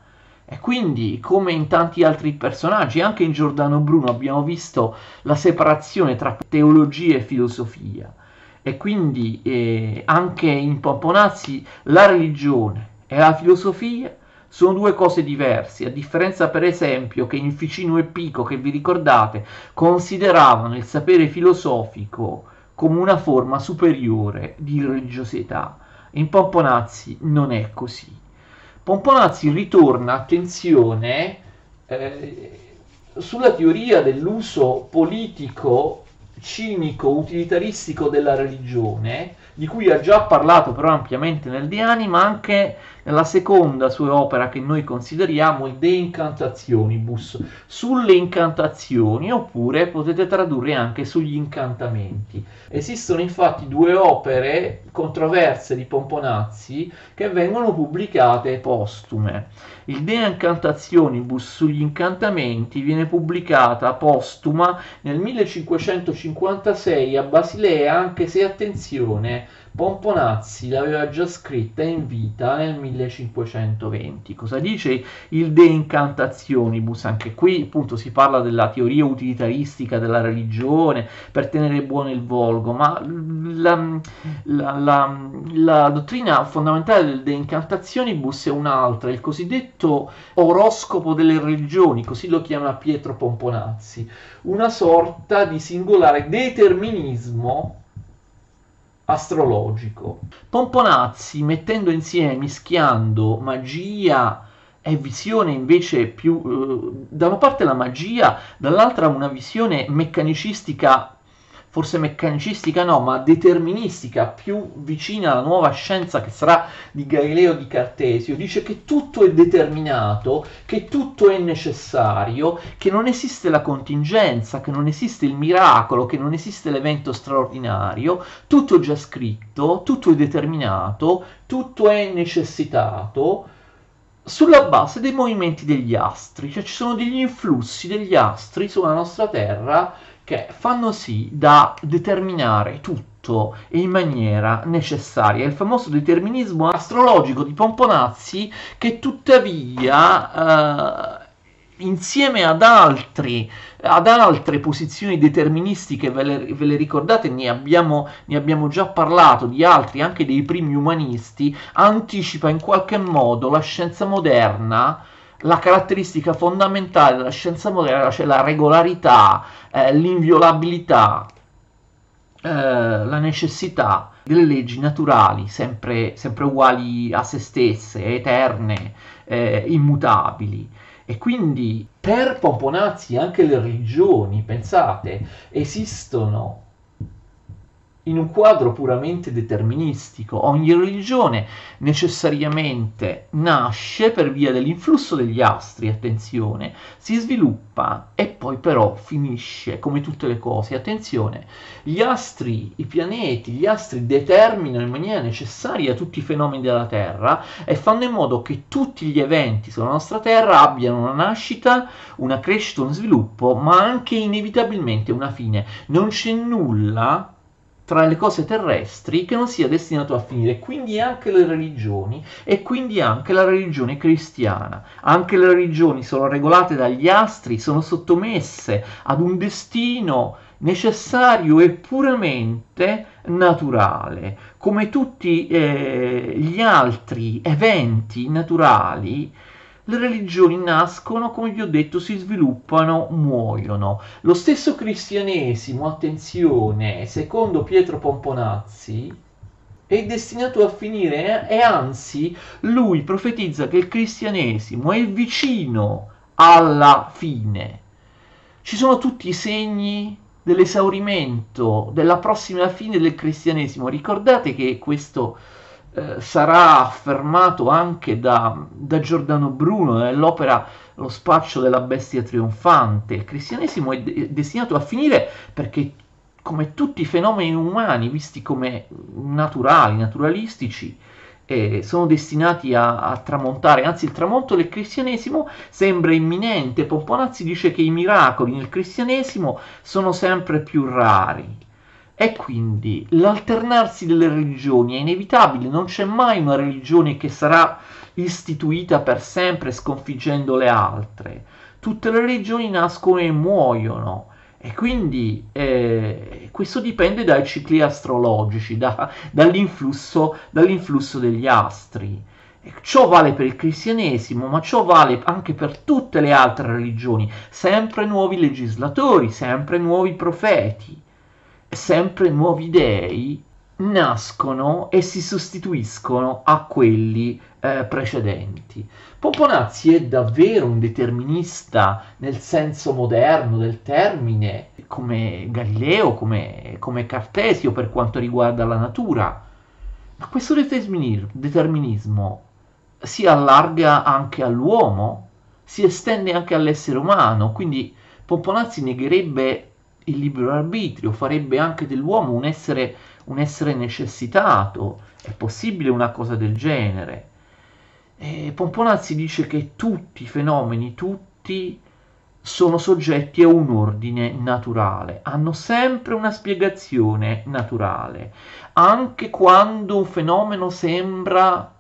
E quindi, come in tanti altri personaggi, anche in Giordano Bruno abbiamo visto la separazione tra teologia e filosofia. E quindi eh, anche in Pomponazzi la religione e la filosofia sono due cose diverse, a differenza per esempio che in Ficino e Pico, che vi ricordate, consideravano il sapere filosofico come una forma superiore di religiosità. In Pomponazzi non è così. Pomponazzi ritorna, attenzione, eh, sulla teoria dell'uso politico, cinico, utilitaristico della religione, di cui ha già parlato però ampiamente nel De Anima, anche nella seconda sua opera che noi consideriamo il De Incantationibus, sulle incantazioni, oppure potete tradurre anche sugli incantamenti. Esistono infatti due opere controverse di Pomponazzi che vengono pubblicate postume. Il De Incantationibus sugli incantamenti viene pubblicata postuma nel 1556 a Basilea, anche se attenzione, Pomponazzi l'aveva già scritta in vita nel 1520. Cosa dice il De Incantationibus? Anche qui appunto si parla della teoria utilitaristica della religione per tenere buono il volgo, ma la, la, la, la dottrina fondamentale del De Incantationibus è un'altra, il cosiddetto oroscopo delle religioni, così lo chiama Pietro Pomponazzi, una sorta di singolare determinismo astrologico. Pomponazzi, mettendo insieme, mischiando magia e visione invece più, eh, da una parte la magia, dall'altra una visione meccanicistica forse meccanicistica no, ma deterministica, più vicina alla nuova scienza che sarà di Galileo di Cartesio, dice che tutto è determinato, che tutto è necessario, che non esiste la contingenza, che non esiste il miracolo, che non esiste l'evento straordinario, tutto è già scritto, tutto è determinato, tutto è necessitato sulla base dei movimenti degli astri, cioè ci sono degli influssi degli astri sulla nostra Terra che fanno sì da determinare tutto in maniera necessaria. Il famoso determinismo astrologico di Pomponazzi che tuttavia... Eh, insieme ad, altri, ad altre posizioni deterministiche, ve le, ve le ricordate, ne abbiamo, ne abbiamo, già parlato di altri, anche dei primi umanisti, anticipa in qualche modo la scienza moderna la caratteristica fondamentale della scienza moderna, cioè la regolarità, eh, l'inviolabilità, eh, la necessità delle leggi naturali, sempre, sempre, uguali a se stesse, eterne, eh, immutabili. E quindi per Pomponazzi anche le religioni, pensate, esistono in un quadro puramente deterministico. Ogni religione necessariamente nasce per via dell'influsso degli astri, attenzione, si sviluppa e poi però finisce come tutte le cose. Attenzione, gli astri, i pianeti, gli astri determinano in maniera necessaria tutti i fenomeni della Terra e fanno in modo che tutti gli eventi sulla nostra Terra abbiano una nascita, una crescita, un sviluppo, ma anche inevitabilmente una fine. Non c'è nulla tra le cose terrestri che non sia destinato a finire, quindi anche le religioni e quindi anche la religione cristiana. Anche le religioni sono regolate dagli astri, sono sottomesse ad un destino necessario e puramente naturale. Come tutti eh, gli altri eventi naturali, le religioni nascono, come vi ho detto, si sviluppano, muoiono. Lo stesso cristianesimo, attenzione, secondo Pietro Pomponazzi, è destinato a finire e anzi lui profetizza che il cristianesimo è vicino alla fine. Ci sono tutti i segni dell'esaurimento, della prossima fine del cristianesimo. Ricordate che questo eh, sarà affermato anche da, da Giordano Bruno nell'opera Lo spaccio della bestia trionfante. Il cristianesimo è, de- destinato a finire perché come tutti i fenomeni umani visti come naturali, naturalistici, eh, sono destinati a, a, tramontare, anzi il tramonto del cristianesimo sembra imminente. Pomponazzi dice che i miracoli nel cristianesimo sono sempre più rari. E quindi l'alternarsi delle religioni è inevitabile, non c'è mai una religione che sarà istituita per sempre sconfiggendo le altre. Tutte le religioni nascono e muoiono. E quindi eh, questo dipende dai cicli astrologici, da, dall'influsso, dall'influsso degli astri. E ciò vale per il cristianesimo, ma ciò vale anche per tutte le altre religioni. Sempre nuovi legislatori, sempre nuovi profeti sempre nuovi dei nascono e si sostituiscono a quelli eh, precedenti. Pomponazzi è davvero un determinista nel senso moderno del termine, come Galileo, come, come Cartesio per quanto riguarda la natura, ma questo determinismo si allarga anche all'uomo, si estende anche all'essere umano, quindi Pomponazzi negherebbe il libero arbitrio, farebbe anche dell'uomo un essere, un essere necessitato. È possibile una cosa del genere? E Pomponazzi dice che tutti i fenomeni, tutti sono soggetti a un ordine naturale, hanno sempre una spiegazione naturale, anche quando un fenomeno sembra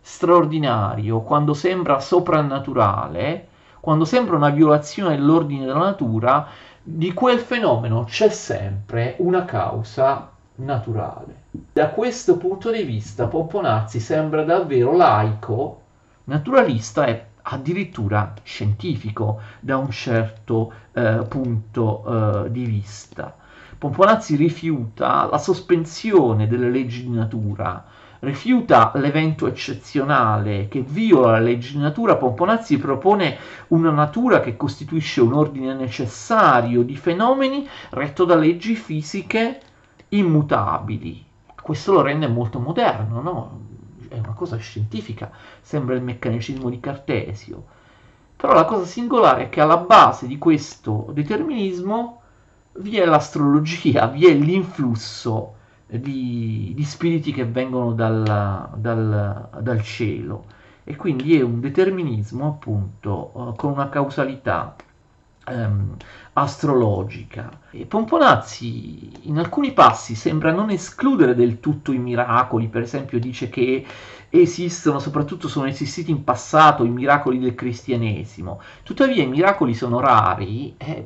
straordinario, quando sembra soprannaturale, quando sembra una violazione dell'ordine della natura, di quel fenomeno c'è sempre una causa naturale. Da questo punto di vista Pomponazzi sembra davvero laico, naturalista e addirittura scientifico da un certo eh, punto eh, di vista. Pomponazzi rifiuta la sospensione delle leggi di natura, rifiuta l'evento eccezionale che viola la legge natura, Pomponazzi propone una natura che costituisce un ordine necessario di fenomeni retto da leggi fisiche immutabili. Questo lo rende molto moderno, no? È una cosa scientifica, sembra il meccanicismo di Cartesio. Però la cosa singolare è che alla base di questo determinismo vi è l'astrologia, vi è l'influsso di, di spiriti che vengono dal, dal, dal, cielo e quindi è un determinismo appunto uh, con una causalità um, astrologica. E Pomponazzi in alcuni passi sembra non escludere del tutto i miracoli, per esempio dice che esistono, soprattutto sono esistiti in passato i miracoli del cristianesimo, tuttavia i miracoli sono rari. Eh,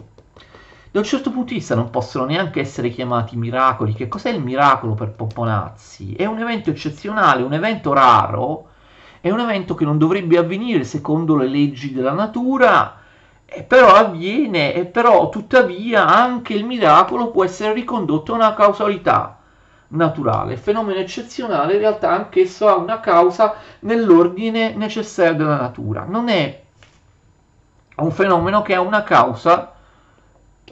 da un certo punto di vista non possono neanche essere chiamati miracoli. Che cos'è il miracolo per Pomponazzi? È un evento eccezionale, un evento raro, è un evento che non dovrebbe avvenire secondo le leggi della natura, e però avviene, e però tuttavia anche il miracolo può essere ricondotto a una causalità naturale. Il fenomeno eccezionale in realtà anch'esso ha una causa nell'ordine necessario della natura. Non è un fenomeno che ha una causa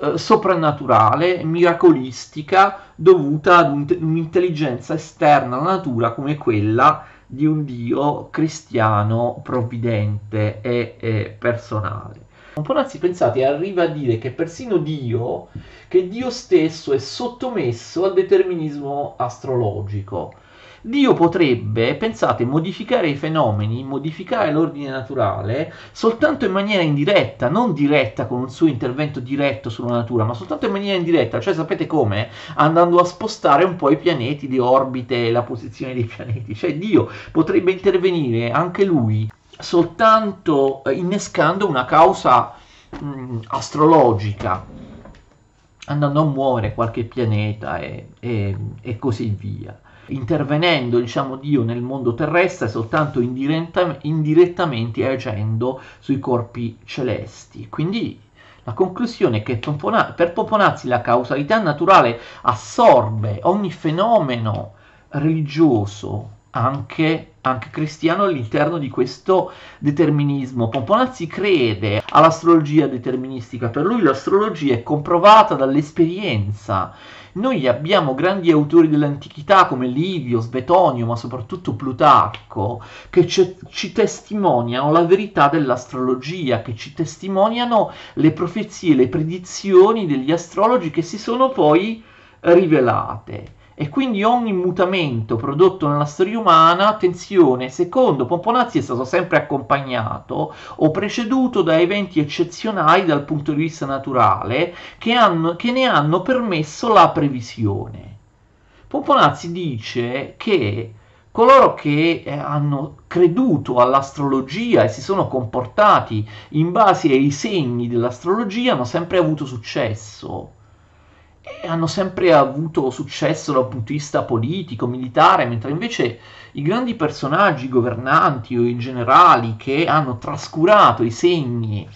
eh, soprannaturale, miracolistica, dovuta ad un, un'intelligenza esterna alla natura come quella di un Dio cristiano, provvidente e, e personale. Un po' anzi pensate, arriva a dire che persino Dio, che Dio stesso è sottomesso al determinismo astrologico. Dio potrebbe, pensate, modificare i fenomeni, modificare l'ordine naturale soltanto in maniera indiretta, non diretta con un suo intervento diretto sulla natura, ma soltanto in maniera indiretta, cioè sapete come? Andando a spostare un po' i pianeti, le orbite, la posizione dei pianeti, cioè Dio potrebbe intervenire anche lui soltanto eh, innescando una causa mh, mm, astrologica, andando a muovere qualche pianeta e, e, e così via intervenendo diciamo Dio nel mondo terrestre soltanto indiretta, indirettamente agendo sui corpi celesti. Quindi la conclusione è che per Pomponazzi la causalità naturale assorbe ogni fenomeno religioso, anche, anche, cristiano, all'interno di questo determinismo. Pomponazzi crede all'astrologia deterministica, per lui l'astrologia è comprovata dall'esperienza noi abbiamo grandi autori dell'antichità come Livio, Svetonio, ma soprattutto Plutarco, che ci, ci testimoniano la verità dell'astrologia, che ci testimoniano le profezie, le predizioni degli astrologi che si sono poi rivelate. E quindi ogni mutamento prodotto nella storia umana, attenzione, secondo Pomponazzi è stato sempre accompagnato o preceduto da eventi eccezionali dal punto di vista naturale che, hanno, che ne hanno permesso la previsione. Pomponazzi dice che coloro che eh, hanno creduto all'astrologia e si sono comportati in base ai segni dell'astrologia hanno sempre avuto successo hanno sempre avuto successo dal punto di vista politico, militare, mentre invece i grandi personaggi governanti o i generali che hanno trascurato i segni,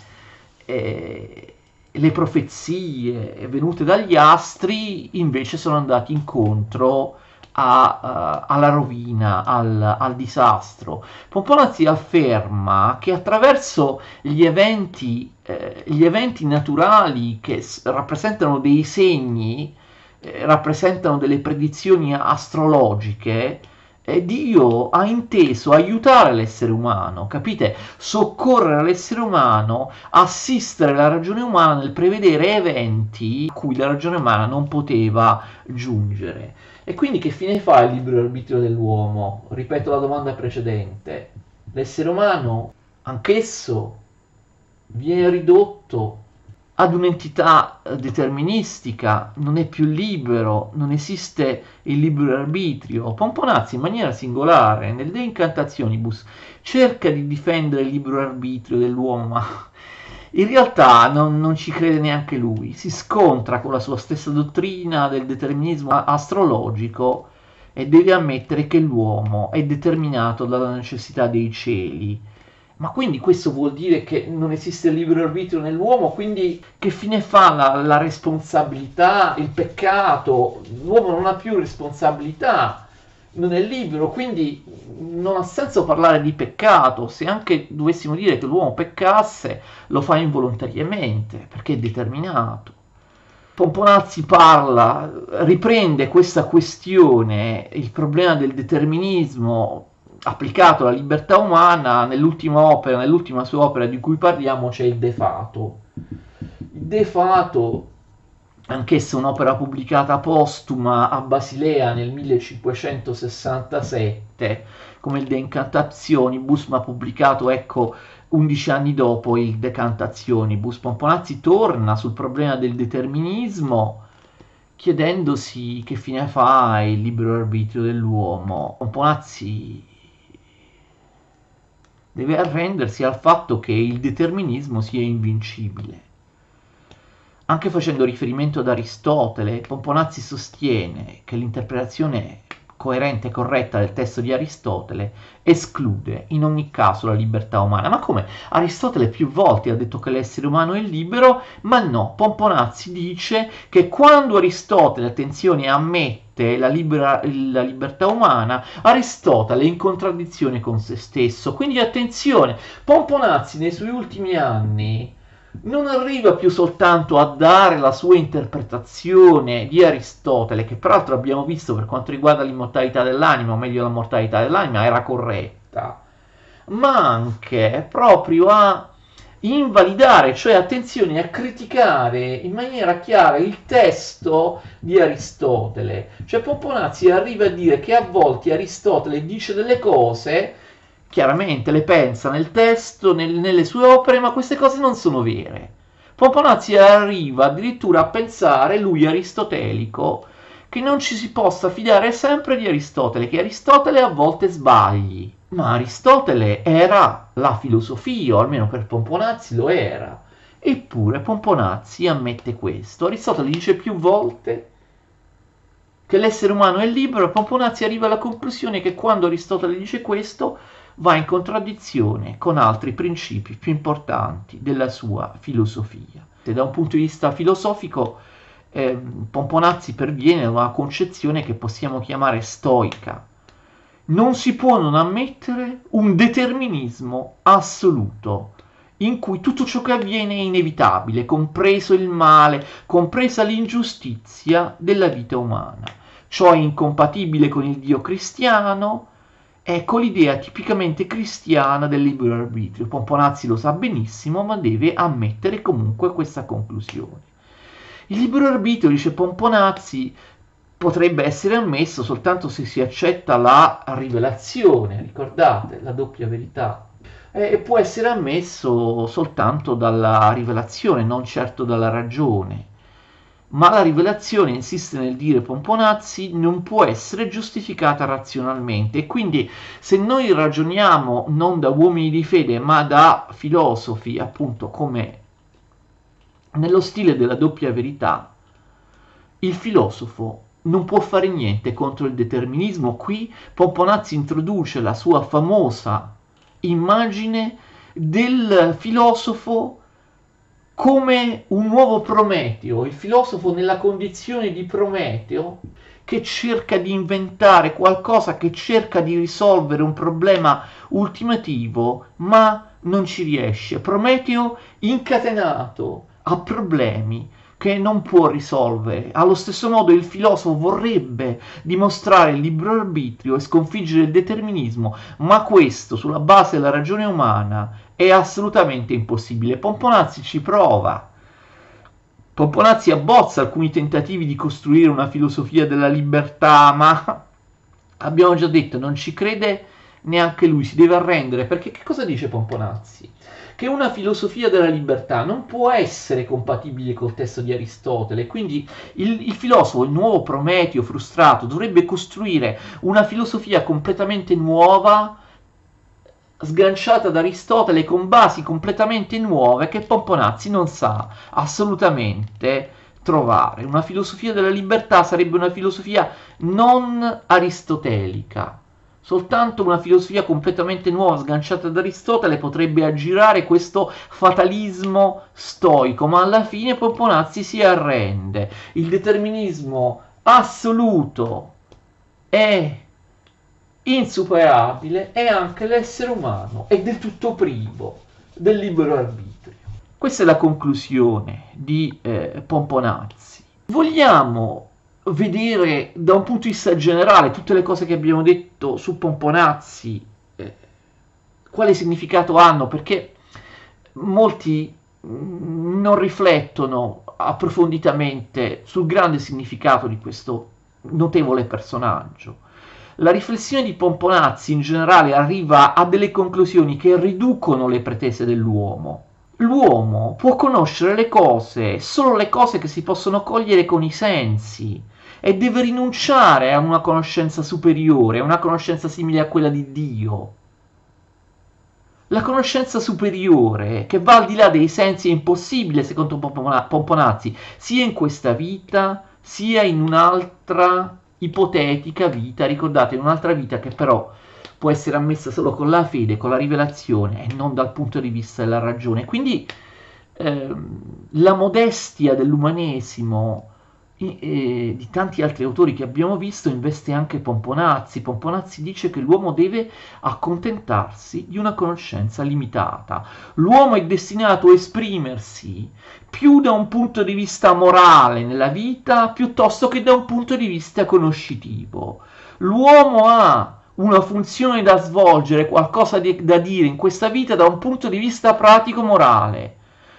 eh, le profezie venute dagli astri, invece sono andati incontro a, uh, alla rovina, al, al, disastro. Pomponazzi afferma che attraverso gli eventi, eh, gli eventi naturali che s- rappresentano dei segni, eh, rappresentano delle predizioni astrologiche, eh, Dio ha inteso aiutare l'essere umano, capite? Soccorrere l'essere umano, assistere la ragione umana nel prevedere eventi a cui la ragione umana non poteva giungere. E quindi che fine fa il libero arbitrio dell'uomo? Ripeto la domanda precedente. L'essere umano, anch'esso, viene ridotto ad un'entità eh, deterministica, non è più libero, non esiste il libero arbitrio. Pomponazzi in maniera singolare nelle De Incantationibus cerca di difendere il libero arbitrio dell'uomo, ma in realtà non, non, ci crede neanche lui, si scontra con la sua stessa dottrina del determinismo astrologico e deve ammettere che l'uomo è determinato dalla necessità dei cieli. Ma quindi questo vuol dire che non esiste libero arbitrio nell'uomo, quindi che fine fa la, la responsabilità, il peccato? L'uomo non ha più responsabilità non è libero, quindi non ha senso parlare di peccato, se anche dovessimo dire che l'uomo peccasse, lo fa involontariamente, perché è determinato. Pomponazzi parla, riprende questa questione, il problema del determinismo applicato alla libertà umana, nell'ultima opera, nell'ultima sua opera di cui parliamo c'è il Defato. Il Defato anch'essa un'opera pubblicata postuma a Basilea nel 1567, come il De Incantationibus, ma pubblicato, ecco, 11 anni dopo il De Cantationibus. Pomponazzi torna sul problema del determinismo, chiedendosi che fine fa il libero arbitrio dell'uomo. Pomponazzi deve arrendersi al fatto che il determinismo sia invincibile anche facendo riferimento ad Aristotele, Pomponazzi sostiene che l'interpretazione coerente e corretta del testo di Aristotele esclude in ogni caso la libertà umana. Ma come? Aristotele più volte ha detto che l'essere umano è libero, ma no, Pomponazzi dice che quando Aristotele, attenzione, ammette la, libera, la libertà umana, Aristotele è in contraddizione con se stesso. Quindi attenzione, Pomponazzi nei suoi ultimi anni non arriva più soltanto a dare la sua interpretazione di Aristotele, che peraltro abbiamo visto per quanto riguarda l'immortalità dell'anima, o meglio la mortalità dell'anima, era corretta, ma anche proprio a invalidare, cioè attenzione a criticare in maniera chiara il testo di Aristotele. Cioè Pomponazzi arriva a dire che a volte Aristotele dice delle cose chiaramente le pensa nel testo, nel, nelle sue opere, ma queste cose non sono vere. Pomponazzi arriva addirittura a pensare, lui aristotelico, che non ci si possa fidare sempre di Aristotele, che Aristotele a volte sbagli. Ma Aristotele era la filosofia, o almeno per Pomponazzi lo era. Eppure Pomponazzi ammette questo. Aristotele dice più volte che l'essere umano è libero e Pomponazzi arriva alla conclusione che quando Aristotele dice questo va in contraddizione con altri principi più importanti della sua filosofia. Da un punto di vista filosofico, eh, Pomponazzi perviene a una concezione che possiamo chiamare stoica. Non si può non ammettere un determinismo assoluto, in cui tutto ciò che avviene è inevitabile, compreso il male, compresa l'ingiustizia della vita umana. Ciò è incompatibile con il Dio cristiano, Ecco l'idea tipicamente cristiana del libero arbitrio. Pomponazzi lo sa benissimo, ma deve ammettere comunque questa conclusione. Il libero arbitrio, dice Pomponazzi, potrebbe essere ammesso soltanto se si accetta la rivelazione, ricordate, la doppia verità, e può essere ammesso soltanto dalla rivelazione, non certo dalla ragione ma la rivelazione, insiste nel dire Pomponazzi, non può essere giustificata razionalmente e quindi se noi ragioniamo non da uomini di fede ma da filosofi, appunto come nello stile della doppia verità, il filosofo non può fare niente contro il determinismo. Qui Pomponazzi introduce la sua famosa immagine del filosofo come un nuovo Prometeo, il filosofo nella condizione di Prometeo che cerca di inventare qualcosa, che cerca di risolvere un problema ultimativo, ma non ci riesce. Prometeo incatenato a problemi che non può risolvere. Allo stesso modo il filosofo vorrebbe dimostrare il libero arbitrio e sconfiggere il determinismo, ma questo sulla base della ragione umana è assolutamente impossibile. Pomponazzi ci prova. Pomponazzi abbozza alcuni tentativi di costruire una filosofia della libertà, ma abbiamo già detto, non ci crede neanche lui, si deve arrendere, perché che cosa dice Pomponazzi? Che una filosofia della libertà non può essere compatibile col testo di Aristotele, quindi il, il filosofo, il nuovo Prometeo frustrato, dovrebbe costruire una filosofia completamente nuova, sganciata da Aristotele con basi completamente nuove che Pomponazzi non sa assolutamente trovare. Una filosofia della libertà sarebbe una filosofia non aristotelica. Soltanto una filosofia completamente nuova, sganciata da Aristotele, potrebbe aggirare questo fatalismo stoico, ma alla fine Pomponazzi si arrende. Il determinismo assoluto è insuperabile è anche l'essere umano, è del tutto privo del libero arbitrio. Questa è la conclusione di eh, Pomponazzi. Vogliamo vedere da un punto di vista generale tutte le cose che abbiamo detto su Pomponazzi, eh, quale significato hanno, perché molti mm, non riflettono approfonditamente sul grande significato di questo notevole personaggio la riflessione di Pomponazzi in generale arriva a delle conclusioni che riducono le pretese dell'uomo. L'uomo può conoscere le cose, solo le cose che si possono cogliere con i sensi, e deve rinunciare a una conoscenza superiore, a una conoscenza simile a quella di Dio. La conoscenza superiore, che va al di là dei sensi, è impossibile, secondo Pomponazzi, sia in questa vita, sia in un'altra ipotetica vita, ricordate, un'altra vita che però può essere ammessa solo con la fede, con la rivelazione e non dal punto di vista della ragione. Quindi ehm, la modestia dell'umanesimo e di tanti altri autori che abbiamo visto investe anche Pomponazzi. Pomponazzi dice che l'uomo deve accontentarsi di una conoscenza limitata. L'uomo è destinato a esprimersi più da un punto di vista morale nella vita piuttosto che da un punto di vista conoscitivo. L'uomo ha una funzione da svolgere, qualcosa di, da dire in questa vita da un punto di vista pratico-morale,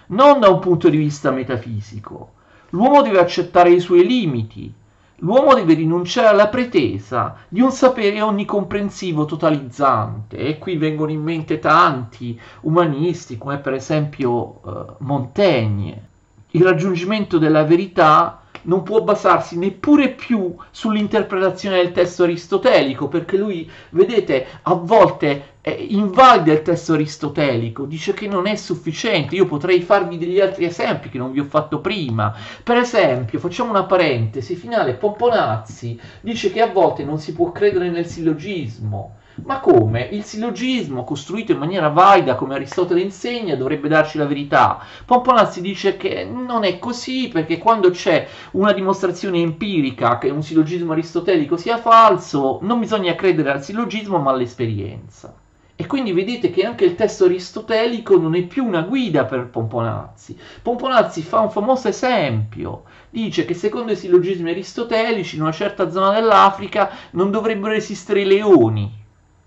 non da un punto di vista metafisico. L'uomo deve accettare i suoi limiti, l'uomo deve rinunciare alla pretesa di un sapere onnicomprensivo totalizzante e qui vengono in mente tanti umanisti come per esempio eh, Montaigne. Il raggiungimento della verità non può basarsi neppure più sull'interpretazione del testo aristotelico, perché lui, vedete, a volte eh, invalida il testo aristotelico, dice che non è sufficiente. Io potrei farvi degli altri esempi che non vi ho fatto prima. Per esempio, facciamo una parentesi finale, Pomponazzi dice che a volte non si può credere nel sillogismo. Ma come? Il sillogismo, costruito in maniera valida come Aristotele insegna, dovrebbe darci la verità. Pomponazzi dice che non è così perché quando c'è una dimostrazione empirica che un sillogismo aristotelico sia falso, non bisogna credere al sillogismo ma all'esperienza. E quindi vedete che anche il testo aristotelico non è più una guida per Pomponazzi. Pomponazzi fa un famoso esempio, dice che secondo i sillogismi aristotelici in una certa zona dell'Africa non dovrebbero esistere i leoni,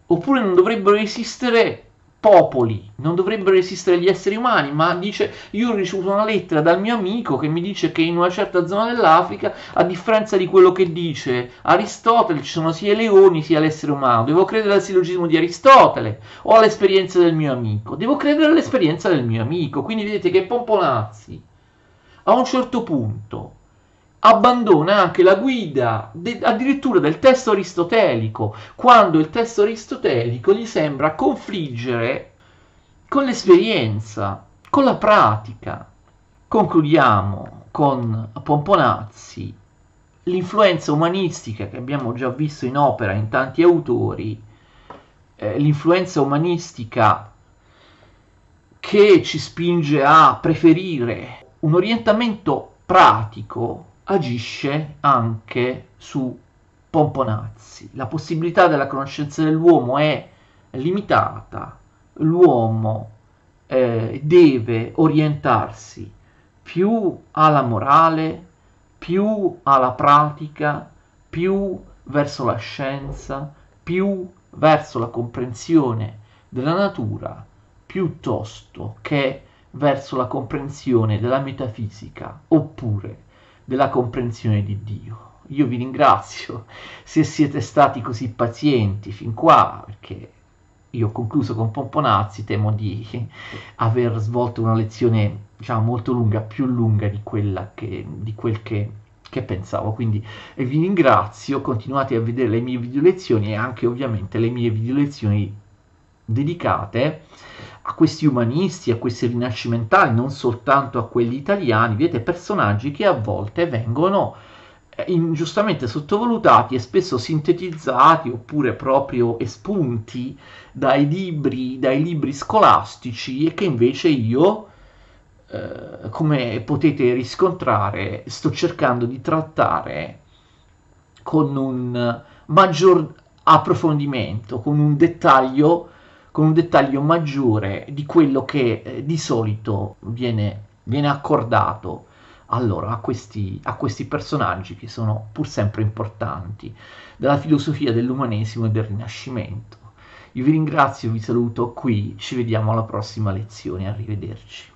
oppure non dovrebbero esistere popoli, non dovrebbero esistere gli esseri umani, ma dice io ho ricevuto una lettera dal mio amico che mi dice che in una certa zona dell'Africa, a differenza di quello che dice Aristotele, ci sono sia i leoni sia l'essere umano. Devo credere al sillogismo di Aristotele o all'esperienza del mio amico. Devo credere all'esperienza del mio amico. Quindi vedete che Pomponazzi a un certo punto abbandona anche la guida de- addirittura del testo aristotelico, quando il testo aristotelico gli sembra confliggere con l'esperienza, con la pratica. Concludiamo con Pomponazzi, l'influenza umanistica che abbiamo già visto in opera in tanti autori, eh, l'influenza umanistica che ci spinge a preferire un orientamento pratico agisce anche su Pomponazzi. La possibilità della conoscenza dell'uomo è limitata, l'uomo eh, deve orientarsi più alla morale, più alla pratica, più verso la scienza, più verso la comprensione della natura, piuttosto che verso la comprensione della metafisica oppure della comprensione di Dio. Io vi ringrazio se siete stati così pazienti fin qua, perché io ho concluso con Pomponazzi, temo di aver svolto una lezione diciamo, molto lunga, più lunga di, che, di quel che, che pensavo. Quindi vi ringrazio, continuate a vedere le mie video lezioni e anche ovviamente le mie video lezioni dedicate a questi umanisti, a questi rinascimentali, non soltanto a quelli italiani, vedete personaggi che a volte vengono eh, ingiustamente sottovalutati e spesso sintetizzati oppure proprio espunti dai libri, dai libri scolastici e che invece io, eh, come potete riscontrare, sto cercando di trattare con un maggior approfondimento, con un dettaglio con un dettaglio maggiore di quello che eh, di solito viene, viene accordato allora, a, questi, a questi personaggi che sono pur sempre importanti della filosofia dell'umanesimo e del rinascimento. Io vi ringrazio, vi saluto qui, ci vediamo alla prossima lezione, arrivederci.